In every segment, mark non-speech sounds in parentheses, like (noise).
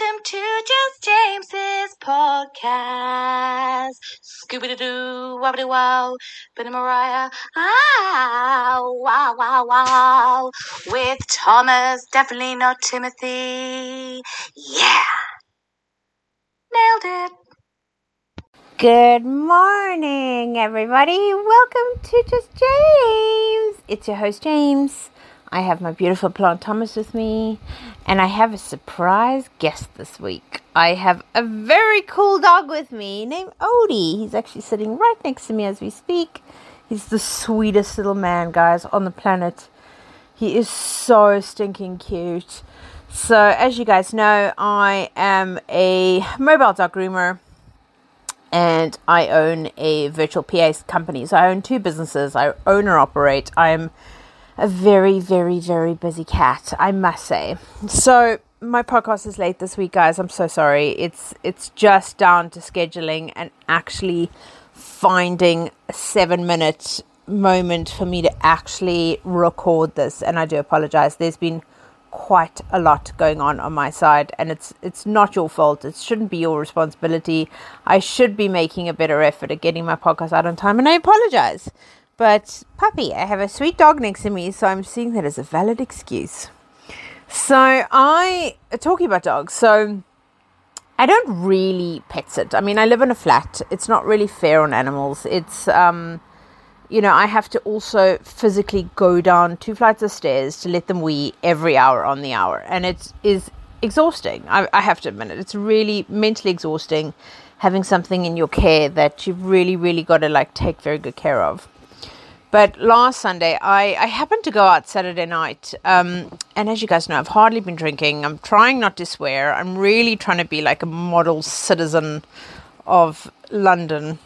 Welcome to Just James's podcast. Scooby Doo, wobbly wow, Benny Mariah, ah, wow, wow, wow. With Thomas, definitely not Timothy. Yeah. Nailed it. Good morning, everybody. Welcome to Just James. It's your host, James. I have my beautiful plant Thomas with me, and I have a surprise guest this week. I have a very cool dog with me named Odie. He's actually sitting right next to me as we speak. He's the sweetest little man, guys, on the planet. He is so stinking cute. So, as you guys know, I am a mobile dog groomer and I own a virtual PA company. So I own two businesses. I own operate. I'm a very, very, very busy cat, I must say. So my podcast is late this week, guys. I'm so sorry. It's it's just down to scheduling and actually finding a seven minute moment for me to actually record this. And I do apologize. There's been quite a lot going on on my side and it's it's not your fault it shouldn't be your responsibility i should be making a better effort at getting my podcast out on time and i apologize but puppy i have a sweet dog next to me so i'm seeing that as a valid excuse so i talking about dogs so i don't really pet sit i mean i live in a flat it's not really fair on animals it's um you know, I have to also physically go down two flights of stairs to let them wee every hour on the hour. And it is exhausting. I, I have to admit it. It's really mentally exhausting having something in your care that you've really, really got to like take very good care of. But last Sunday, I, I happened to go out Saturday night. Um, and as you guys know, I've hardly been drinking. I'm trying not to swear. I'm really trying to be like a model citizen of London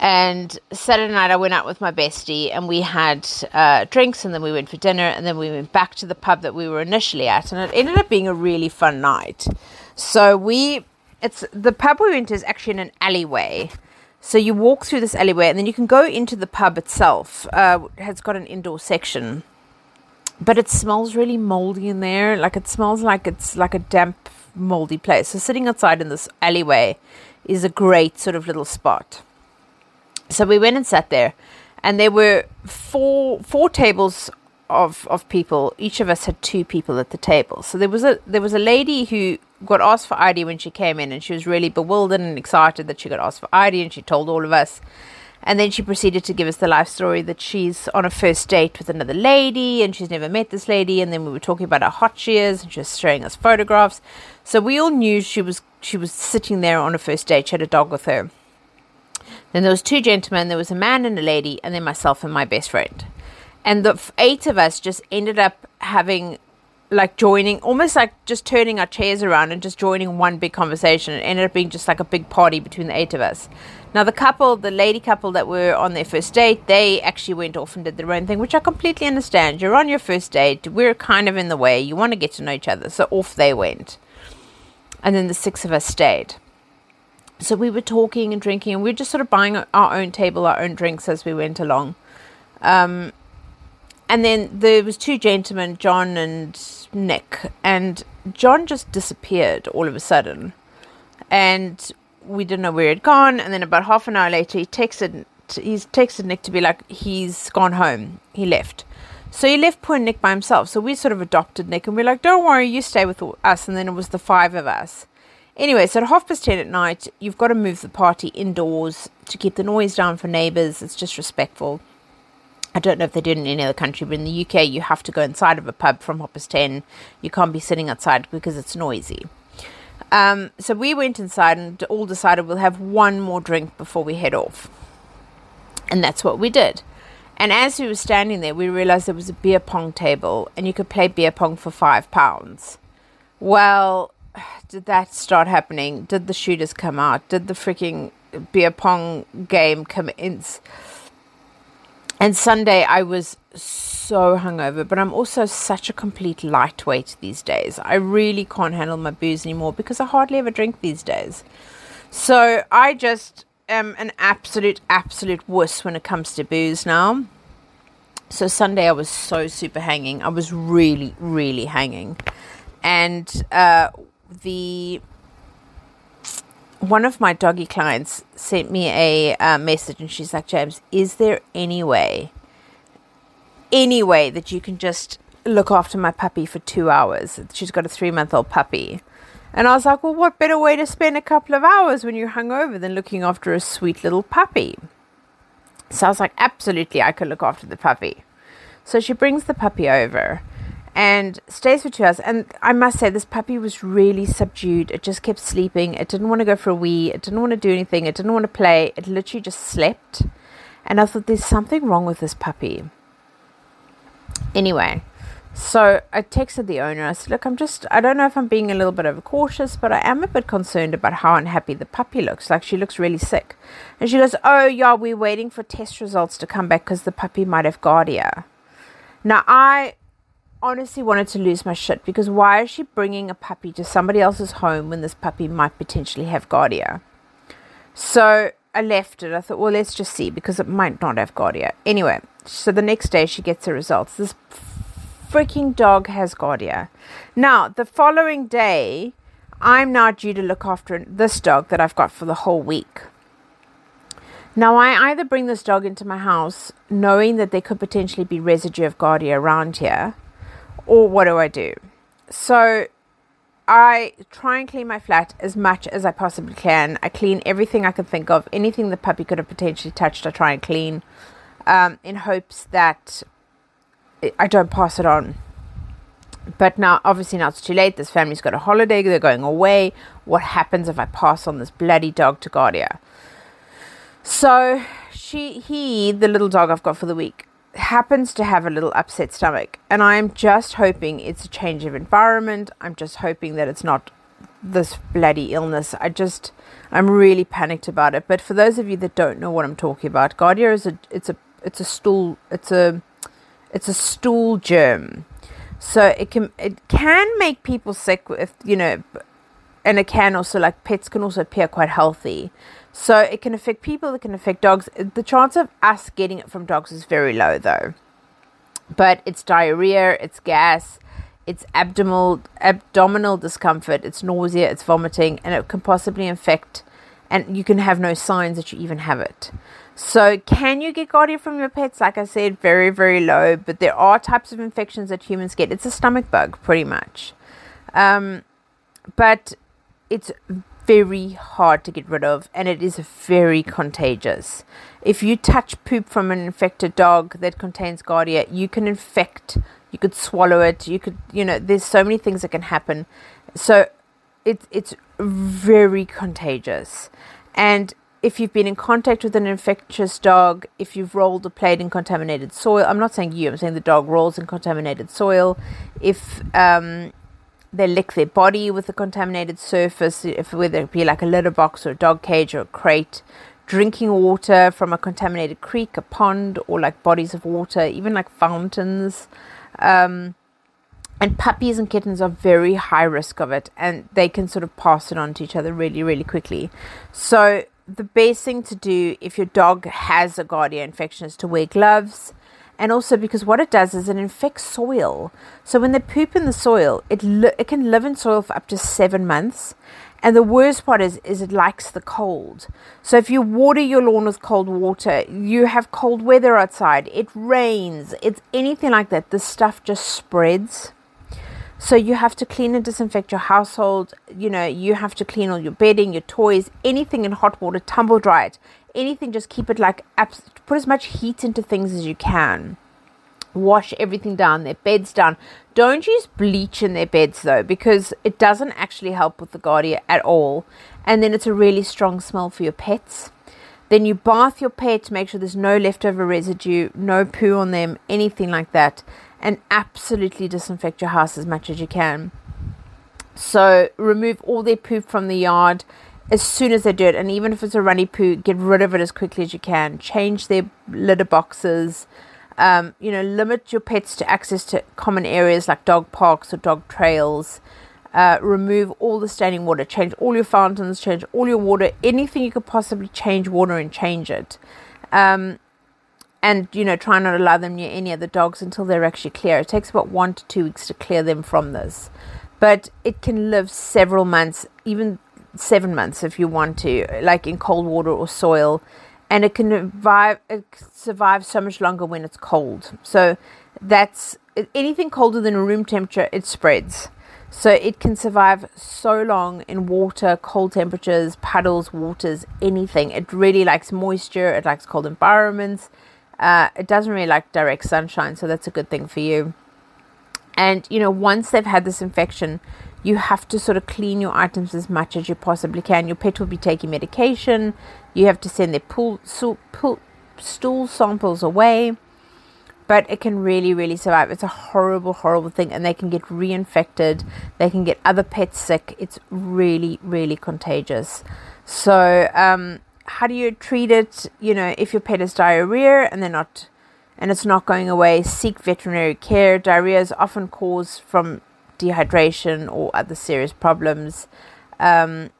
and Saturday night, I went out with my bestie and we had uh, drinks and then we went for dinner and then we went back to the pub that we were initially at. And it ended up being a really fun night. So we, it's the pub we went to is actually in an alleyway. So you walk through this alleyway and then you can go into the pub itself. Uh, it's got an indoor section. But it smells really moldy in there. Like it smells like it's like a damp, moldy place. So sitting outside in this alleyway is a great sort of little spot. So we went and sat there, and there were four four tables of of people. Each of us had two people at the table. So there was a there was a lady who got asked for ID when she came in, and she was really bewildered and excited that she got asked for ID, and she told all of us. And then she proceeded to give us the life story that she's on a first date with another lady and she's never met this lady. And then we were talking about how hot she is and she was showing us photographs. So we all knew she was she was sitting there on a first date. She had a dog with her. Then there was two gentlemen, there was a man and a lady, and then myself and my best friend. And the eight of us just ended up having like joining almost like just turning our chairs around and just joining one big conversation. It ended up being just like a big party between the eight of us. Now the couple, the lady couple that were on their first date, they actually went off and did their own thing, which I completely understand. You're on your first date, we're kind of in the way. You want to get to know each other, so off they went. And then the six of us stayed so we were talking and drinking, and we were just sort of buying our own table, our own drinks as we went along. Um, and then there was two gentlemen, John and Nick, and John just disappeared all of a sudden, and we didn't know where he'd gone. And then about half an hour later, he texted he's texted Nick to be like he's gone home, he left. So he left poor Nick by himself. So we sort of adopted Nick, and we're like, "Don't worry, you stay with us." And then it was the five of us. Anyway, so at half past ten at night, you've got to move the party indoors to keep the noise down for neighbours. It's just respectful. I don't know if they do in any other country, but in the UK, you have to go inside of a pub from Hoppers ten. You can't be sitting outside because it's noisy. Um, so we went inside and all decided we'll have one more drink before we head off. And that's what we did. And as we were standing there, we realized there was a beer pong table and you could play beer pong for five pounds. Well, (sighs) did that start happening? Did the shooters come out? Did the freaking beer pong game come in? And Sunday, I was so hungover, but I'm also such a complete lightweight these days. I really can't handle my booze anymore because I hardly ever drink these days. So I just am an absolute, absolute wuss when it comes to booze now. So Sunday, I was so super hanging. I was really, really hanging. And uh, the one of my doggy clients sent me a uh, message and she's like, James, is there any way, any way that you can just look after my puppy for two hours? She's got a three month old puppy. And I was like, well, what better way to spend a couple of hours when you're hungover than looking after a sweet little puppy? So I was like, absolutely, I could look after the puppy. So she brings the puppy over and stays for two hours. And I must say, this puppy was really subdued. It just kept sleeping. It didn't want to go for a wee. It didn't want to do anything. It didn't want to play. It literally just slept. And I thought, there's something wrong with this puppy. Anyway, so I texted the owner. I said, Look, I'm just, I don't know if I'm being a little bit overcautious, but I am a bit concerned about how unhappy the puppy looks. Like she looks really sick. And she goes, Oh, yeah, we're waiting for test results to come back because the puppy might have Giardia. Now, I honestly wanted to lose my shit because why is she bringing a puppy to somebody else's home when this puppy might potentially have Giardia? So I left it. I thought, well, let's just see because it might not have Giardia. Anyway, so the next day she gets the results. This freaking dog has Giardia. Now, the following day, I'm now due to look after this dog that I've got for the whole week. Now, I either bring this dog into my house knowing that there could potentially be residue of Giardia around here, or what do I do? So I try and clean my flat as much as I possibly can. I clean everything I can think of. Anything the puppy could have potentially touched, I try and clean um, in hopes that I don't pass it on. But now, obviously, now it's too late. This family's got a holiday. They're going away. What happens if I pass on this bloody dog to Giardia? So she, he, the little dog I've got for the week, happens to have a little upset stomach, and I'm just hoping it's a change of environment. I'm just hoping that it's not this bloody illness. I just, I'm really panicked about it. But for those of you that don't know what I'm talking about, Giardia is a, it's a, it's a stool, it's a, it's a stool germ. So it can, it can make people sick if you know, and it can also like pets can also appear quite healthy. So it can affect people, it can affect dogs. The chance of us getting it from dogs is very low though. But it's diarrhea, it's gas, it's abdominal abdominal discomfort, it's nausea, it's vomiting, and it can possibly infect and you can have no signs that you even have it. So, can you get Giardia from your pets? Like I said, very, very low, but there are types of infections that humans get. It's a stomach bug, pretty much. Um, but it's very hard to get rid of and it is very contagious. If you touch poop from an infected dog that contains Giardia, you can infect, you could swallow it, you could, you know, there's so many things that can happen. So it's it's very contagious. And if you've been in contact with an infectious dog, if you've rolled or played in contaminated soil, I'm not saying you, I'm saying the dog rolls in contaminated soil. If um, they lick their body with a contaminated surface, if whether it be like a litter box or a dog cage or a crate, drinking water from a contaminated creek, a pond, or like bodies of water, even like fountains. Um, and puppies and kittens are very high risk of it, and they can sort of pass it on to each other really, really quickly. So the best thing to do if your dog has a Giardia infection is to wear gloves and also because what it does is it infects soil. So when they poop in the soil, it li- it can live in soil for up to seven months. And the worst part is, is it likes the cold. So if you water your lawn with cold water, you have cold weather outside, it rains, it's anything like that. The stuff just spreads. So you have to clean and disinfect your household. You know, you have to clean all your bedding, your toys, anything in hot water, tumble dry it anything, just keep it like put as much heat into things as you can. Wash everything down, their beds down. Don't use bleach in their beds though, because it doesn't actually help with the Giardia at all. And then it's a really strong smell for your pets. Then you bath your pet, make sure there's no leftover residue, no poo on them, anything like that, and absolutely disinfect your house as much as you can. So remove all their poop from the yard as soon as they do it. And even if it's a runny poo, get rid of it as quickly as you can. Change their litter boxes. Um, you know, limit your pets to access to common areas like dog parks or dog trails. Uh, remove all the standing water. Change all your fountains. Change all your water. Anything you could possibly change water and change it. Um, and you know, try not to allow them near any other dogs until they're actually clear. It takes about one to two weeks to clear them from this. but it can live several months, even seven months if you want to, like in cold water or soil. And it can survive, it survive so much longer when it's cold. So that's anything colder than room temperature, it spreads. So it can survive so long in water, cold temperatures, puddles, waters, anything. It really likes moisture, it likes cold environments. Uh, it doesn't really like direct sunshine, so that's a good thing for you. And you know, once they've had this infection, you have to sort of clean your items as much as you possibly can. Your pet will be taking medication. You have to send their pool, pool, stool samples away but it can really, really survive. It's a horrible, horrible thing, and they can get reinfected. They can get other pets sick. It's really, really contagious. So, um, how do you treat it? You know, if your pet has diarrhea and they're not, and it's not going away, seek veterinary care. Diarrhea is often caused from dehydration or other serious problems. Um,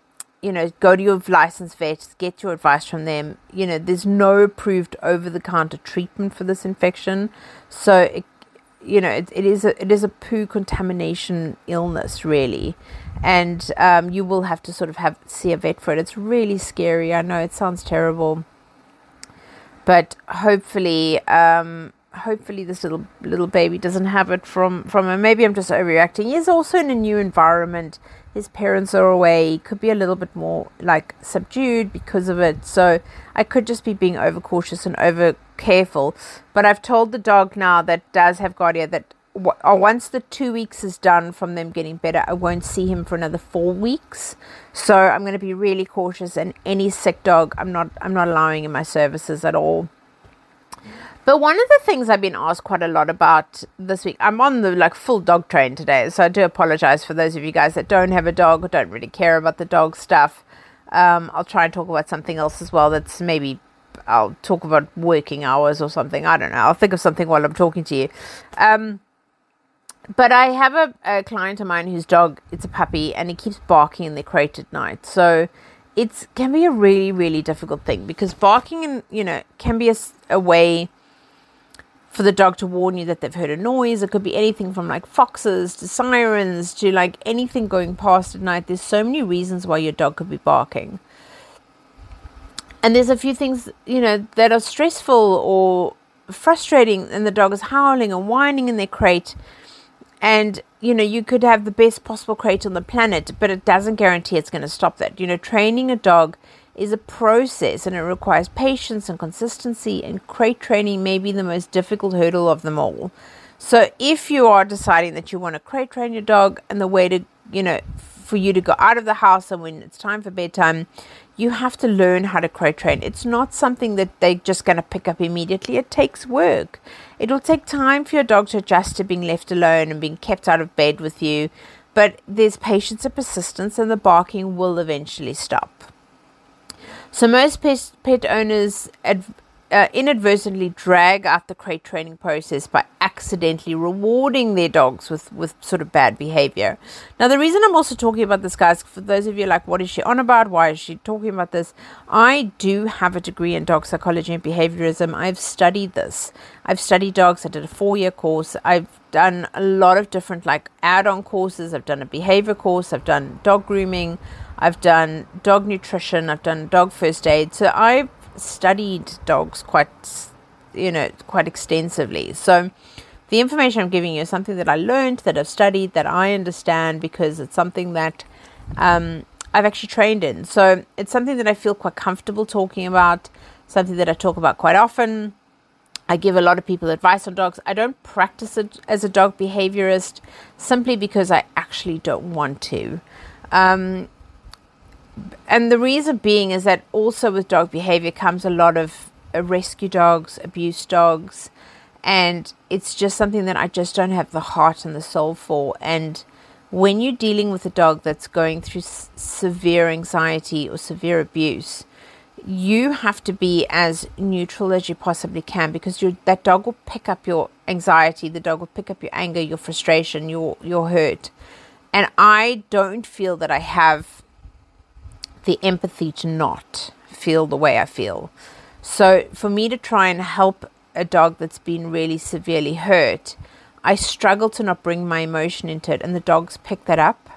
you know, go to your licensed vet, get your advice from them. You know, there's no approved over the counter treatment for this infection. So, it, you know, it, it is a it is a poo contamination illness, really, and um, you will have to sort of have see a vet for it. It's really scary. I know it sounds terrible, but hopefully, um, hopefully this little little baby doesn't have it from from him. Maybe I'm just overreacting. He's also in a new environment. His parents are away. He could be a little bit more like subdued because of it. So I could just be being overcautious and over careful. But I've told the dog now that does have Giardia that uh, once the two weeks is done from them getting better, I won't see him for another four weeks. So I'm going to be really cautious. And any sick dog, I'm not I'm not allowing in my services at all. But one of the things I've been asked quite a lot about this week, I'm on the like full dog train today, so I do apologize for those of you guys that don't have a dog or don't really care about the dog stuff. Um, I'll try and talk about something else as well. That's maybe I'll talk about working hours or something. I don't know. I'll think of something while I'm talking to you. Um, but I have a, a client of mine whose dog it's a puppy and he keeps barking in the crate at night. So it can be a really really difficult thing because barking and you know can be a, a way for the dog to warn you that they've heard a noise. It could be anything from like foxes to sirens to like anything going past at night. There's so many reasons why your dog could be barking. And there's a few things, you know, that are stressful or frustrating, and the dog is howling and whining in their crate. And, you know, you could have the best possible crate on the planet, but it doesn't guarantee it's going to stop that. You know, training a dog is a process and it requires patience and consistency, and crate training may be the most difficult hurdle of them all. So, if you are deciding that you want to crate train your dog, and the way to, you know, for you to go out of the house and when it's time for bedtime, you have to learn how to crate train. It's not something that they're just going to pick up immediately. It takes work. It'll take time for your dog to adjust to being left alone and being kept out of bed with you. But there's patience and persistence, and the barking will eventually stop. So most pet, pet owners uh, inadvertently drag out the crate training process by accidentally rewarding their dogs with, with sort of bad behavior. Now, the reason I'm also talking about this, guys, for those of you like, what is she on about? Why is she talking about this? I do have a degree in dog psychology and behaviorism. I've studied this. I've studied dogs. I did a four year course. I've done a lot of different like add on courses. I've done a behavior course. I've done dog grooming. I've done dog nutrition, I've done dog first aid. So I've studied dogs quite, you know, quite extensively. So the information I'm giving you is something that I learned, that I've studied, that I understand because it's something that um, I've actually trained in. So it's something that I feel quite comfortable talking about, something that I talk about quite often. I give a lot of people advice on dogs. I don't practice it as a dog behaviorist simply because I actually don't want to. Um, and the reason being is that also with dog behavior comes a lot of uh, rescue dogs, abuse dogs, and it's just something that I just don't have the heart and the soul for. And when you're dealing with a dog that's going through s- severe anxiety or severe abuse, you have to be as neutral as you possibly can because that dog will pick up your anxiety, the dog will pick up your anger, your frustration, your your hurt. And I don't feel that I have the empathy to not feel the way I feel. So, for me to try and help a dog that's been really severely hurt, I struggle to not bring my emotion into it, and the dogs pick that up.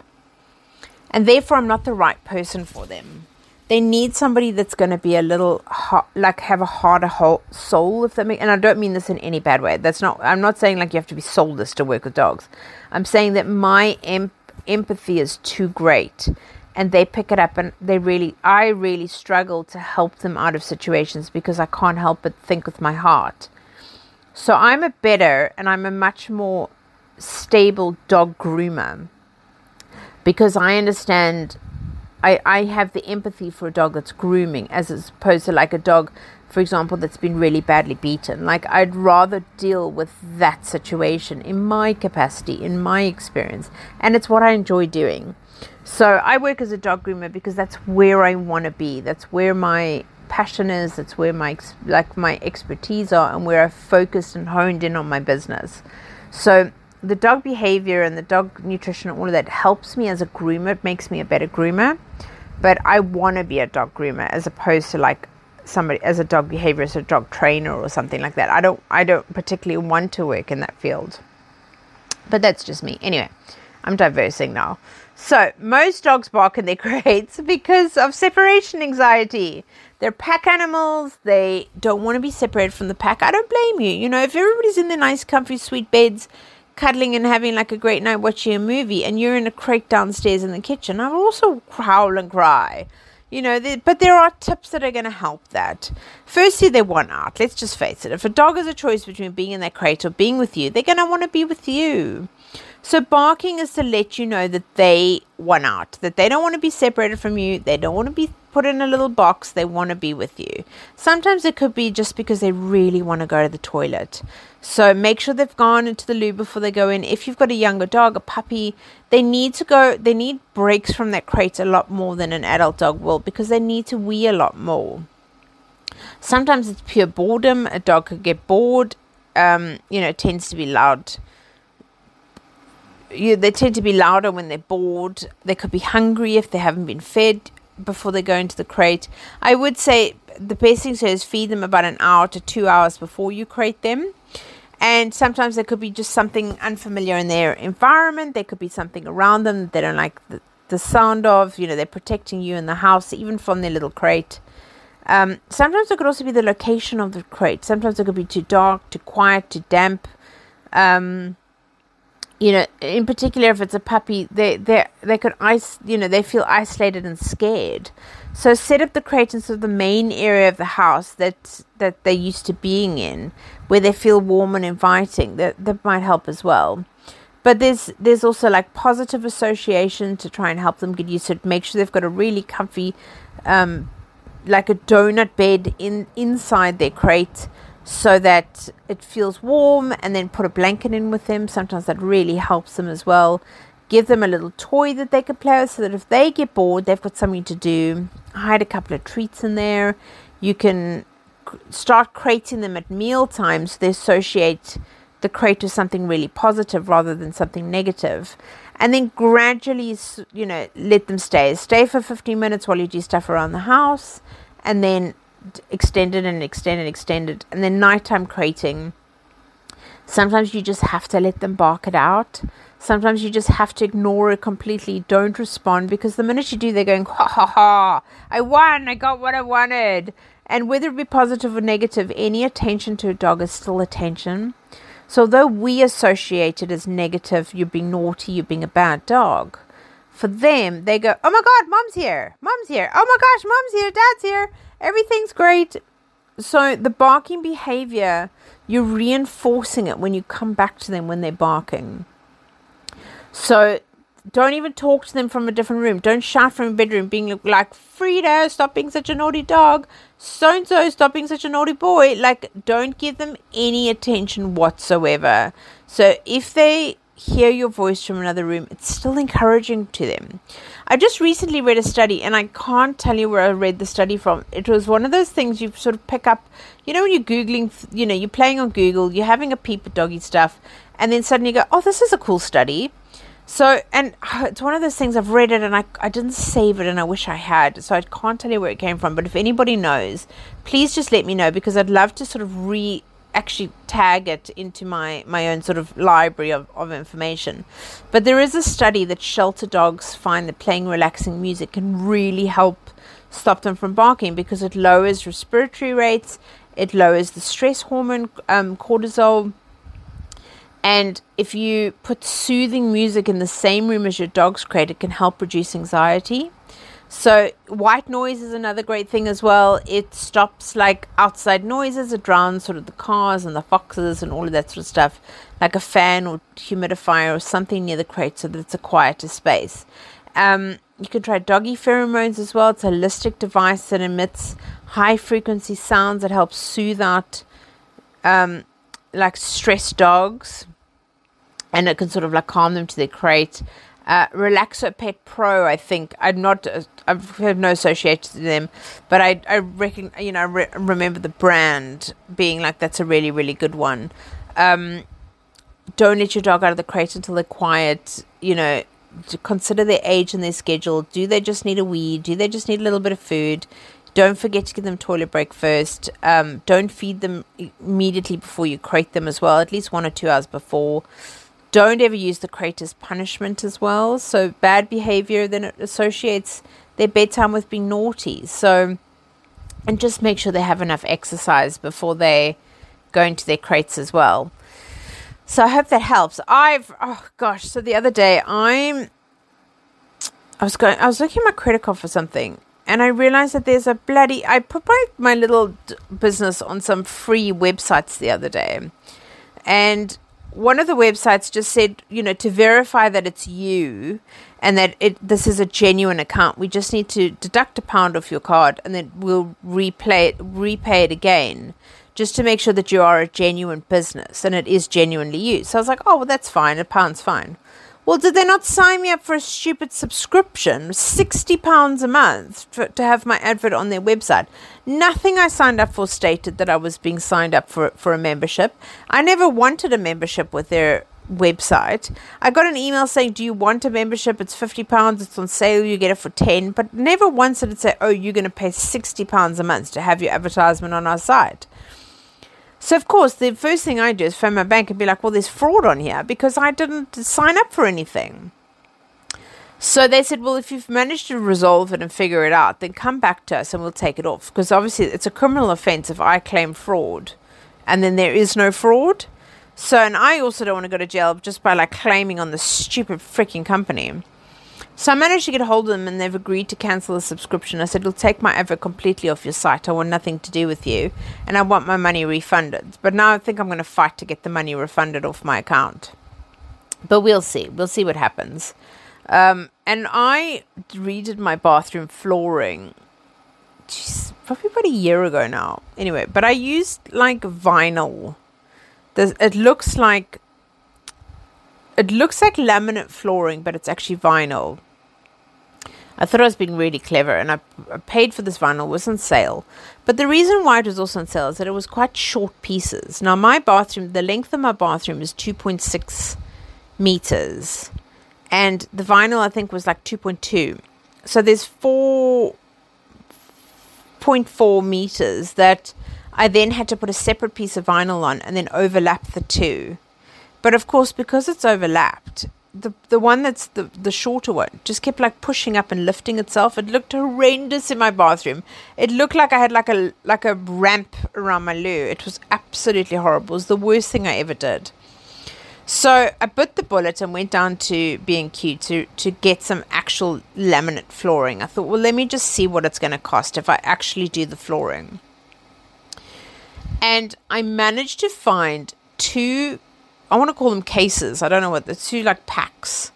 And therefore, I'm not the right person for them. They need somebody that's going to be a little hot, like have a harder soul, if that makes. And I don't mean this in any bad way. That's not. I'm not saying like you have to be soulless to work with dogs. I'm saying that my em- empathy is too great, and they pick it up, and they really, I really struggle to help them out of situations because I can't help but think with my heart. So I'm a better and I'm a much more stable dog groomer because I understand I, I have the empathy for a dog that's grooming as opposed to like a dog, for example, that's been really badly beaten. Like I'd rather deal with that situation in my capacity, in my experience, and it's what I enjoy doing. So I work as a dog groomer because that's where I want to be. That's where my passion is. That's where my like my expertise are, and where I've focused and honed in on my business. So the dog behavior and the dog nutrition and all of that helps me as a groomer. It makes me a better groomer. But I want to be a dog groomer as opposed to like somebody as a dog behaviorist, a dog trainer, or something like that. I don't I don't particularly want to work in that field. But that's just me. Anyway, I'm diversing now. So, most dogs bark in their (laughs) crates because of separation anxiety. They're pack animals. They don't want to be separated from the pack. I don't blame you. You know, if everybody's in their nice, comfy, sweet beds, cuddling and having like a great night watching a movie, and you're in a crate downstairs in the kitchen, I will also howl and cry. You know, but there are tips that are going to help that. Firstly, they want out. Let's just face it. If a dog has a choice between being in their crate or being with you, they're going to want to be with you. So barking is to let you know that they want out, that they don't want to be separated from you, they don't want to be put in a little box, they want to be with you. Sometimes it could be just because they really want to go to the toilet. So make sure they've gone into the loo before they go in. If you've got a younger dog, a puppy, they need to go, they need breaks from that crate a lot more than an adult dog will because they need to wee a lot more. Sometimes it's pure boredom. A dog could get bored. Um, you know, it tends to be loud you, they tend to be louder when they're bored. They could be hungry if they haven't been fed before they go into the crate. I would say the best thing to do is feed them about an hour to two hours before you crate them. And sometimes there could be just something unfamiliar in their environment. There could be something around them that they don't like the, the sound of. You know, they're protecting you in the house, even from their little crate. Um, sometimes it could also be the location of the crate. Sometimes it could be too dark, too quiet, too damp. Um, you know, in particular, if it's a puppy, they they they could ice, you know, they feel isolated and scared. So set up the crate in sort of the main area of the house that that they're used to being in, where they feel warm and inviting. That that might help as well. But there's there's also like positive association to try and help them get used to it. Make sure they've got a really comfy, um, like a donut bed in inside their crate so that it feels warm and then put a blanket in with them. Sometimes that really helps them as well. Give them a little toy that they can play with so that if they get bored, they've got something to do. Hide a couple of treats in there. You can start crating them at meal times. So they associate the crate with something really positive rather than something negative. And then gradually, you know, let them stay. Stay for 15 minutes while you do stuff around the house. And then extended and extended and extended. And then nighttime crating. Sometimes you just have to let them bark it out. Sometimes you just have to ignore it completely. Don't respond because the minute you do, they're going, ha ha ha, I won, I got what I wanted. And whether it be positive or negative, any attention to a dog is still attention. So, although we associate it as negative, you're being naughty, you're being a bad dog, for them, they go, oh my God, mom's here, mom's here, oh my gosh, mom's here, dad's here everything's great. So the barking behavior, you're reinforcing it when you come back to them when they're barking. So don't even talk to them from a different room. Don't shout from a bedroom, being like, Frida, stop being such a naughty dog. So and so, stop being such a naughty boy. Like, don't give them any attention whatsoever. So, if they hear your voice from another room, it's still encouraging to them. I just recently read a study, and I can't tell you where I read the study from. It was one of those things you sort of pick up, you know, when you're Googling, you know, you're playing on Google, you're having a peep at doggy stuff, and then suddenly you go, oh, this is a cool study. So, and (sighs) it's one of those things I've read it and I, I didn't save it and I wish I had. So, I can't tell you where it came from. But if anybody knows, please just let me know because I'd love to sort of re actually tag it into my, my own sort of library of, of information. But there is a study that shelter dogs find that playing relaxing music can really help stop them from barking because it lowers respiratory rates, it lowers the stress hormone um, cortisol. And if you put soothing music in the same room as your dog's crate, it can help reduce anxiety. So white noise is another great thing as well. It stops like outside noises. It drowns sort of the cars and the foxes and all of that sort of stuff, like a fan or humidifier or something near the crate, so that it's a quieter space. Um, you can try doggy pheromones as well. It's a holistic device that emits high frequency sounds that helps soothe out um, like stressed dogs, and it can sort of like calm them to their crate. Uh, Relaxo Pet Pro, I think I'm not. I've had no association to them, but I I reckon you know re- remember the brand being like that's a really really good one. Um, don't let your dog out of the crate until they're quiet. You know, consider their age and their schedule. Do they just need a wee? Do they just need a little bit of food? Don't forget to give them toilet break first. Um, don't feed them immediately before you crate them as well. At least one or two hours before don't ever use the crate as punishment as well. So bad behavior then it associates their bedtime with being naughty. So and just make sure they have enough exercise before they go into their crates as well. So I hope that helps. I've oh gosh, so the other day I'm I was going I was looking at my credit card for something and I realized that there's a bloody I put my, my little business on some free websites the other day. And one of the websites just said, you know, to verify that it's you and that it this is a genuine account, we just need to deduct a pound off your card and then we'll replay it, repay it again, just to make sure that you are a genuine business and it is genuinely you. So I was like, oh, well, that's fine. A pound's fine. Well, did they not sign me up for a stupid subscription? £60 a month for, to have my advert on their website. Nothing I signed up for stated that I was being signed up for, for a membership. I never wanted a membership with their website. I got an email saying, Do you want a membership? It's £50, it's on sale, you get it for 10 But never once did it say, Oh, you're going to pay £60 a month to have your advertisement on our site. So, of course, the first thing I do is phone my bank and be like, well, there's fraud on here because I didn't sign up for anything. So they said, well, if you've managed to resolve it and figure it out, then come back to us and we'll take it off. Because obviously it's a criminal offense if I claim fraud and then there is no fraud. So, and I also don't want to go to jail just by like claiming on the stupid freaking company. So I managed to get hold of them and they've agreed to cancel the subscription. I said, It'll take my advert completely off your site. I want nothing to do with you and I want my money refunded. But now I think I'm going to fight to get the money refunded off my account. But we'll see. We'll see what happens. Um, and I redid my bathroom flooring geez, probably about a year ago now. Anyway, but I used like vinyl. There's, it looks like it looks like laminate flooring, but it's actually vinyl. I thought I was being really clever and I, I paid for this vinyl, it was on sale. But the reason why it was also on sale is that it was quite short pieces. Now, my bathroom, the length of my bathroom is 2.6 meters, and the vinyl I think was like 2.2. So there's 4.4 meters that I then had to put a separate piece of vinyl on and then overlap the two. But of course, because it's overlapped, the the one that's the the shorter one just kept like pushing up and lifting itself. It looked horrendous in my bathroom. It looked like I had like a like a ramp around my loo. It was absolutely horrible. It was the worst thing I ever did. So I bit the bullet and went down to B&Q to to get some actual laminate flooring. I thought, well, let me just see what it's going to cost if I actually do the flooring. And I managed to find two I want to call them cases. I don't know what the two like packs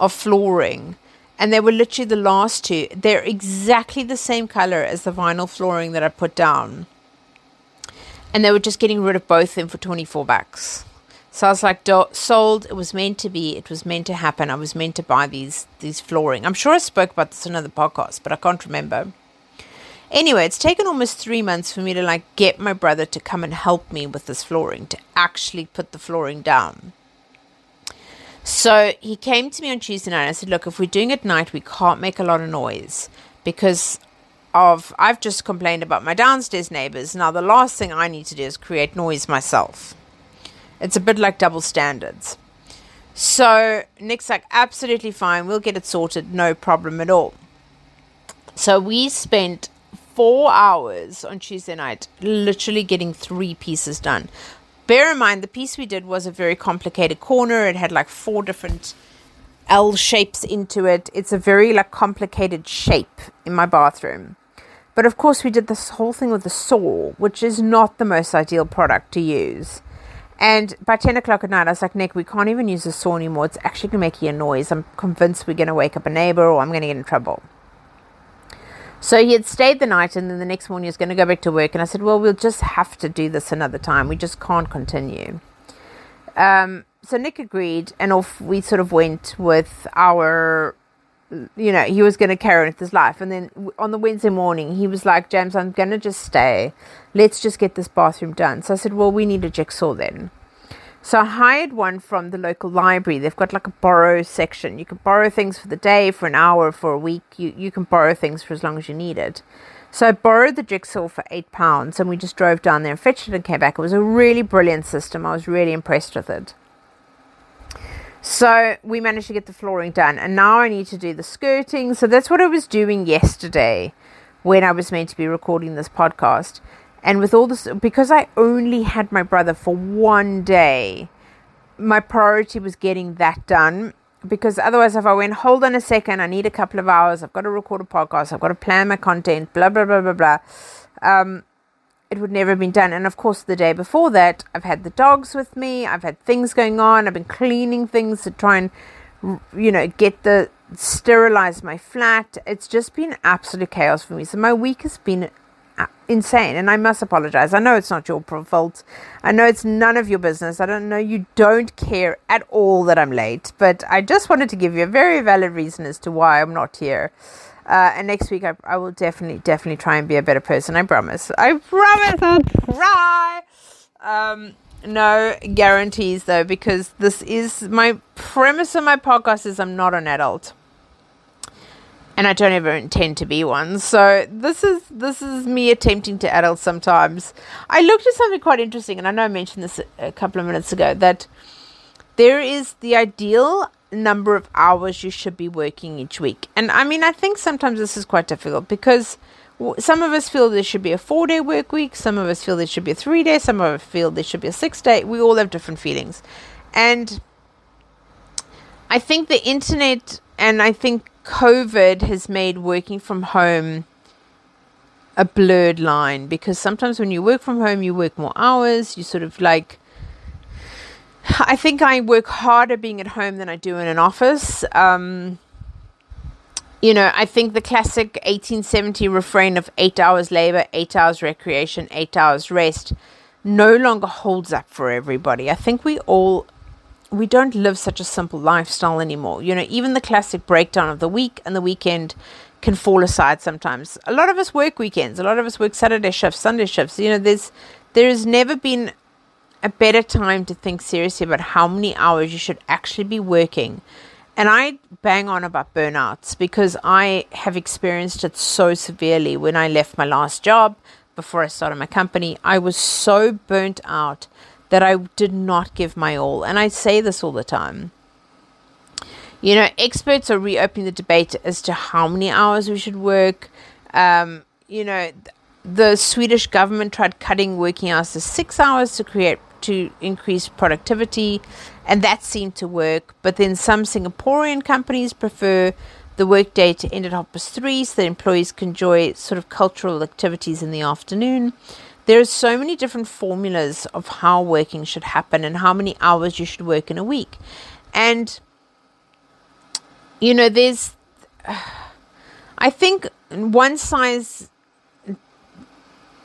of flooring. And they were literally the last two. They're exactly the same color as the vinyl flooring that I put down. And they were just getting rid of both of them for 24 bucks. So I was like, sold. It was meant to be. It was meant to happen. I was meant to buy these these flooring. I'm sure I spoke about this in another podcast, but I can't remember. Anyway, it's taken almost three months for me to like get my brother to come and help me with this flooring, to actually put the flooring down. So he came to me on Tuesday night. And I said, Look, if we're doing it at night, we can't make a lot of noise because of I've just complained about my downstairs neighbors. Now the last thing I need to do is create noise myself. It's a bit like double standards. So Nick's like, absolutely fine. We'll get it sorted. No problem at all. So we spent four hours on Tuesday night, literally getting three pieces done. Bear in mind, the piece we did was a very complicated corner. It had like four different L shapes into it. It's a very like complicated shape in my bathroom. But of course, we did this whole thing with the saw, which is not the most ideal product to use. And by 10 o'clock at night, I was like, Nick, we can't even use the saw anymore. It's actually going to make you a noise. I'm convinced we're going to wake up a neighbor or I'm going to get in trouble. So he had stayed the night and then the next morning he was going to go back to work. And I said, well, we'll just have to do this another time. We just can't continue. Um, so Nick agreed and off we sort of went with our you know, he was going to carry on with his life. And then on the Wednesday morning, he was like, James, I'm going to just stay. Let's just get this bathroom done. So I said, Well, we need a jigsaw then. So I hired one from the local library. They've got like a borrow section. You can borrow things for the day, for an hour, for a week. You, you can borrow things for as long as you need it. So I borrowed the jigsaw for eight pounds and we just drove down there and fetched it and came back. It was a really brilliant system. I was really impressed with it. So we managed to get the flooring done, and now I need to do the skirting. So that's what I was doing yesterday when I was meant to be recording this podcast. And with all this, because I only had my brother for one day, my priority was getting that done. Because otherwise, if I went, hold on a second, I need a couple of hours, I've got to record a podcast, I've got to plan my content, blah, blah, blah, blah, blah. Um, it would never have been done. And of course, the day before that, I've had the dogs with me. I've had things going on. I've been cleaning things to try and, you know, get the sterilize my flat. It's just been absolute chaos for me. So my week has been insane, and I must apologize. I know it's not your fault. I know it's none of your business. I don't know you don't care at all that I'm late, but I just wanted to give you a very valid reason as to why I'm not here. Uh, and next week, I, I will definitely, definitely try and be a better person. I promise. I promise I'll try. Um, no guarantees though, because this is my premise of my podcast is I'm not an adult. And I don't ever intend to be one. So this is this is me attempting to adult sometimes. I looked at something quite interesting, and I know I mentioned this a couple of minutes ago, that there is the ideal number of hours you should be working each week. And I mean, I think sometimes this is quite difficult because some of us feel there should be a four day work week, some of us feel there should be a three day, some of us feel there should be a six day. We all have different feelings. And I think the internet and I think COVID has made working from home a blurred line because sometimes when you work from home, you work more hours, you sort of like I think I work harder being at home than I do in an office. Um, you know, I think the classic 1870 refrain of eight hours labor, eight hours recreation, eight hours rest no longer holds up for everybody. I think we all we don't live such a simple lifestyle anymore. You know, even the classic breakdown of the week and the weekend can fall aside sometimes. A lot of us work weekends. A lot of us work Saturday shifts, Sunday shifts. You know, there's there has never been a better time to think seriously about how many hours you should actually be working. And I bang on about burnouts because I have experienced it so severely when I left my last job before I started my company. I was so burnt out that I did not give my all. And I say this all the time. You know, experts are reopening the debate as to how many hours we should work. Um, you know, the Swedish government tried cutting working hours to six hours to create to increase productivity, and that seemed to work. But then some Singaporean companies prefer the workday to end at half past three so that employees can enjoy sort of cultural activities in the afternoon. There are so many different formulas of how working should happen and how many hours you should work in a week. And, you know, there's, I think one size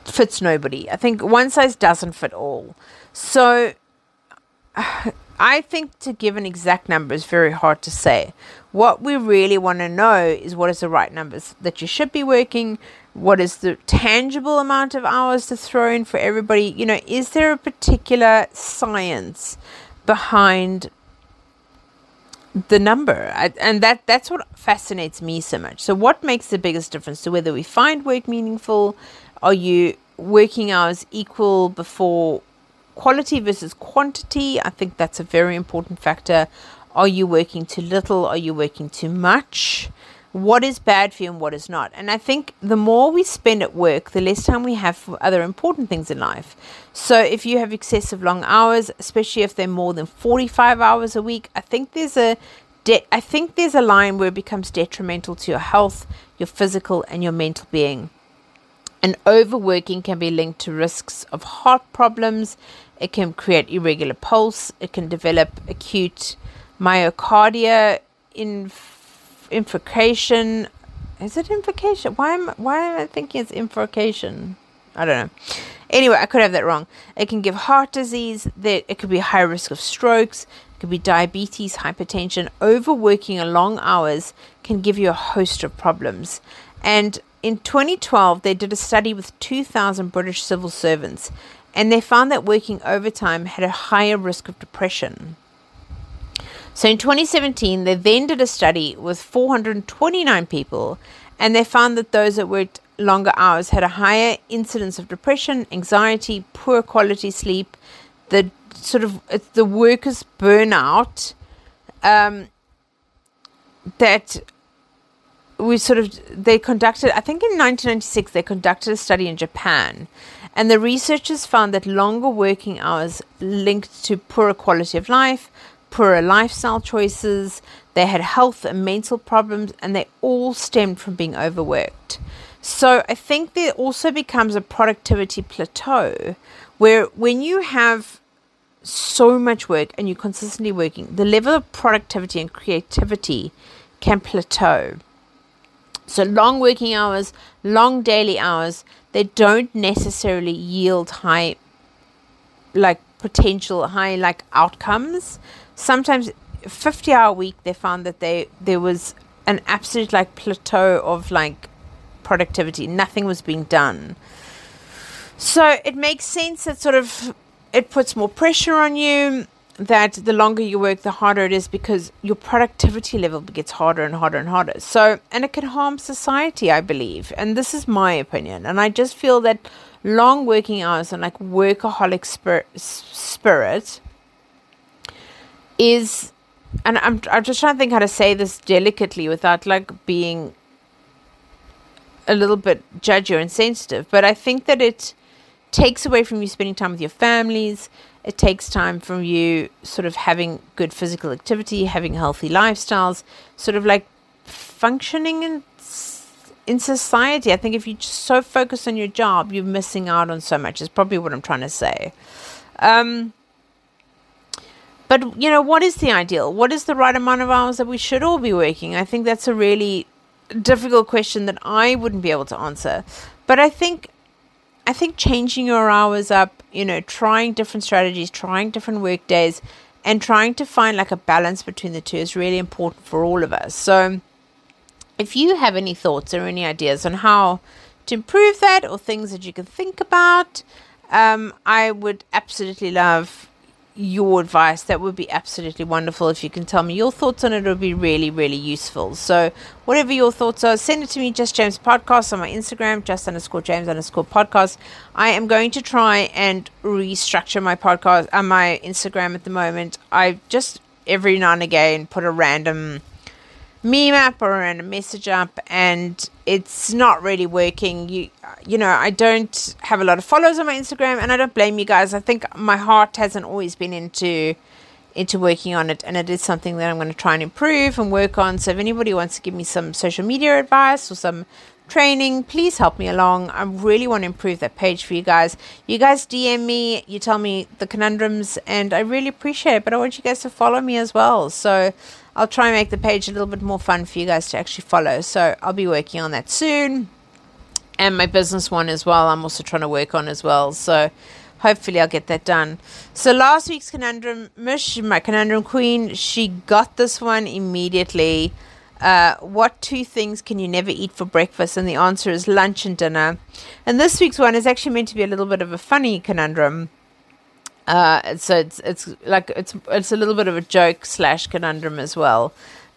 fits nobody. I think one size doesn't fit all. So I think to give an exact number is very hard to say. What we really want to know is what is the right numbers that you should be working, what is the tangible amount of hours to throw in for everybody. You know, is there a particular science behind the number? I, and that that's what fascinates me so much. So what makes the biggest difference to whether we find work meaningful? Are you working hours equal before quality versus quantity? I think that's a very important factor. Are you working too little? Are you working too much what is bad for you and what is not. And I think the more we spend at work, the less time we have for other important things in life. So if you have excessive long hours, especially if they're more than 45 hours a week, I think there's a de- I think there's a line where it becomes detrimental to your health, your physical and your mental being. And overworking can be linked to risks of heart problems. It can create irregular pulse. It can develop acute myocardia in invocation. Is it invocation? Why am why am I thinking it's invocation? I don't know. Anyway, I could have that wrong. It can give heart disease. That it could be high risk of strokes. It could be diabetes, hypertension. Overworking a long hours can give you a host of problems. And in 2012, they did a study with 2,000 British civil servants, and they found that working overtime had a higher risk of depression. So in 2017, they then did a study with 429 people, and they found that those that worked longer hours had a higher incidence of depression, anxiety, poor quality sleep, the sort of the workers' burnout. Um, that we sort of they conducted i think in 1996 they conducted a study in japan and the researchers found that longer working hours linked to poorer quality of life poorer lifestyle choices, they had health and mental problems, and they all stemmed from being overworked. So I think there also becomes a productivity plateau where when you have so much work and you're consistently working, the level of productivity and creativity can plateau. So long working hours, long daily hours, they don't necessarily yield high like potential high like outcomes sometimes 50 hour week they found that they there was an absolute like plateau of like productivity. Nothing was being done. So it makes sense that sort of it puts more pressure on you that the longer you work the harder it is because your productivity level gets harder and harder and harder. So and it can harm society i believe. And this is my opinion. And i just feel that long working hours and like workaholic spirit, spirit is and I'm I'm just trying to think how to say this delicately without like being a little bit judgy or insensitive, but I think that it takes away from you spending time with your families. It takes time from you sort of having good physical activity, having healthy lifestyles, sort of like functioning in in society. I think if you're just so focused on your job, you're missing out on so much. Is probably what I'm trying to say. Um, but, you know, what is the ideal? What is the right amount of hours that we should all be working? I think that's a really difficult question that I wouldn't be able to answer. But I think I think changing your hours up, you know, trying different strategies, trying different work days, and trying to find like a balance between the two is really important for all of us. So, if you have any thoughts or any ideas on how to improve that or things that you can think about, um, I would absolutely love your advice, that would be absolutely wonderful. If you can tell me your thoughts on it, it would be really, really useful. So, whatever your thoughts are, send it to me, Just James Podcast, on my Instagram, just underscore James underscore podcast. I am going to try and restructure my podcast and uh, my Instagram at the moment. I just every now and again put a random meme up or a message up and it's not really working. You you know i don't have a lot of followers on my instagram and i don't blame you guys. I think my heart hasn't always been into into working on it and it is something that i'm going to try and improve and work on. So if anybody wants to give me some social media advice or some training please help me along. I really want to improve that page for you guys. You guys dm me you tell me the conundrums and i really appreciate it but i want you guys to follow me as well. So I'll try and make the page a little bit more fun for you guys to actually follow. So I'll be working on that soon. And my business one as well, I'm also trying to work on as well. So hopefully I'll get that done. So last week's conundrum, Mish, my conundrum queen, she got this one immediately. Uh, what two things can you never eat for breakfast? And the answer is lunch and dinner. And this week's one is actually meant to be a little bit of a funny conundrum. Uh, so it's it's like it's it's a little bit of a joke slash conundrum as well.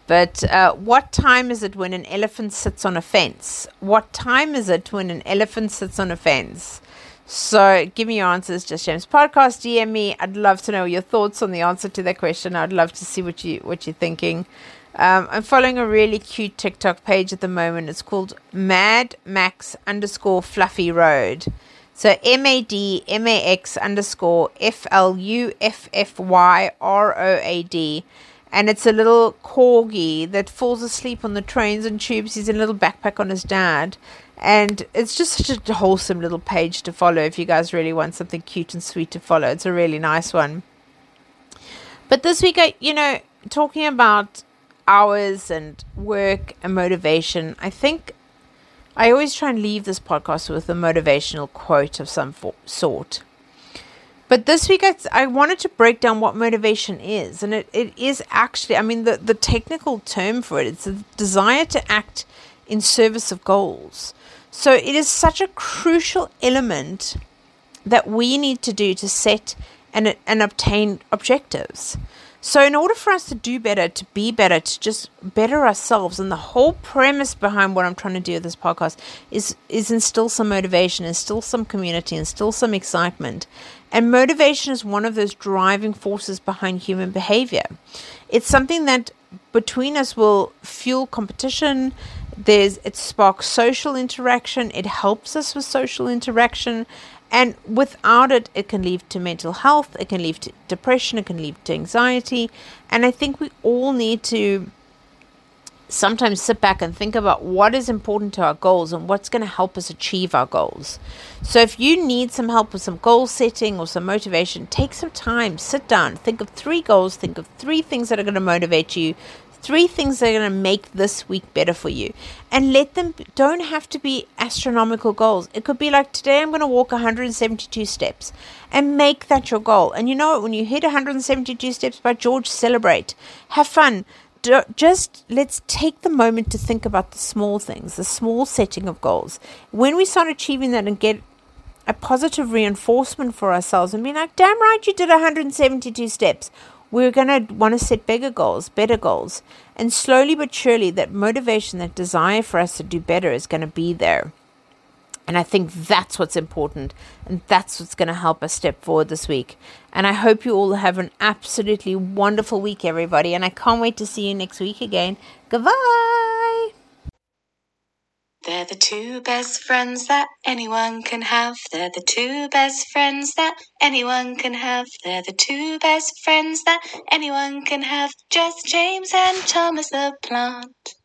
But uh, what time is it when an elephant sits on a fence? What time is it when an elephant sits on a fence? So give me your answers, Just James Podcast. DM me. I'd love to know your thoughts on the answer to that question. I'd love to see what you what you're thinking. Um, I'm following a really cute TikTok page at the moment. It's called Mad Max underscore Fluffy Road. So M A D M A X underscore F L U F F Y R O A D. And it's a little corgi that falls asleep on the trains and tubes. He's in a little backpack on his dad. And it's just such a wholesome little page to follow if you guys really want something cute and sweet to follow. It's a really nice one. But this week, I, you know, talking about hours and work and motivation, I think I always try and leave this podcast with a motivational quote of some for- sort. But this week, I, I wanted to break down what motivation is. And it, it is actually, I mean, the, the technical term for it, it's a desire to act in service of goals. So it is such a crucial element that we need to do to set and, and obtain objectives. So, in order for us to do better, to be better, to just better ourselves, and the whole premise behind what I'm trying to do with this podcast is is instill some motivation, instill some community, instill some excitement. And motivation is one of those driving forces behind human behavior. It's something that between us will fuel competition. There's it sparks social interaction. It helps us with social interaction, and without it, it can lead to mental health, it can lead to depression, it can lead to anxiety. And I think we all need to sometimes sit back and think about what is important to our goals and what's going to help us achieve our goals. So, if you need some help with some goal setting or some motivation, take some time, sit down, think of three goals, think of three things that are going to motivate you, three things that are going to make this week better for you. And let them don't have to be astronomical goals. It could be like today i'm going to walk 172 steps and make that your goal. And you know what? When you hit 172 steps by george celebrate. Have fun. Just let's take the moment to think about the small things the small setting of goals. When we start achieving that and get a positive reinforcement for ourselves and be like damn right you did 172 steps we're going to want to set bigger goals, better goals. And slowly but surely, that motivation, that desire for us to do better is going to be there. And I think that's what's important. And that's what's going to help us step forward this week. And I hope you all have an absolutely wonderful week, everybody. And I can't wait to see you next week again. Goodbye. They're the two best friends that anyone can have. They're the two best friends that anyone can have. They're the two best friends that anyone can have. Just James and Thomas the Plant.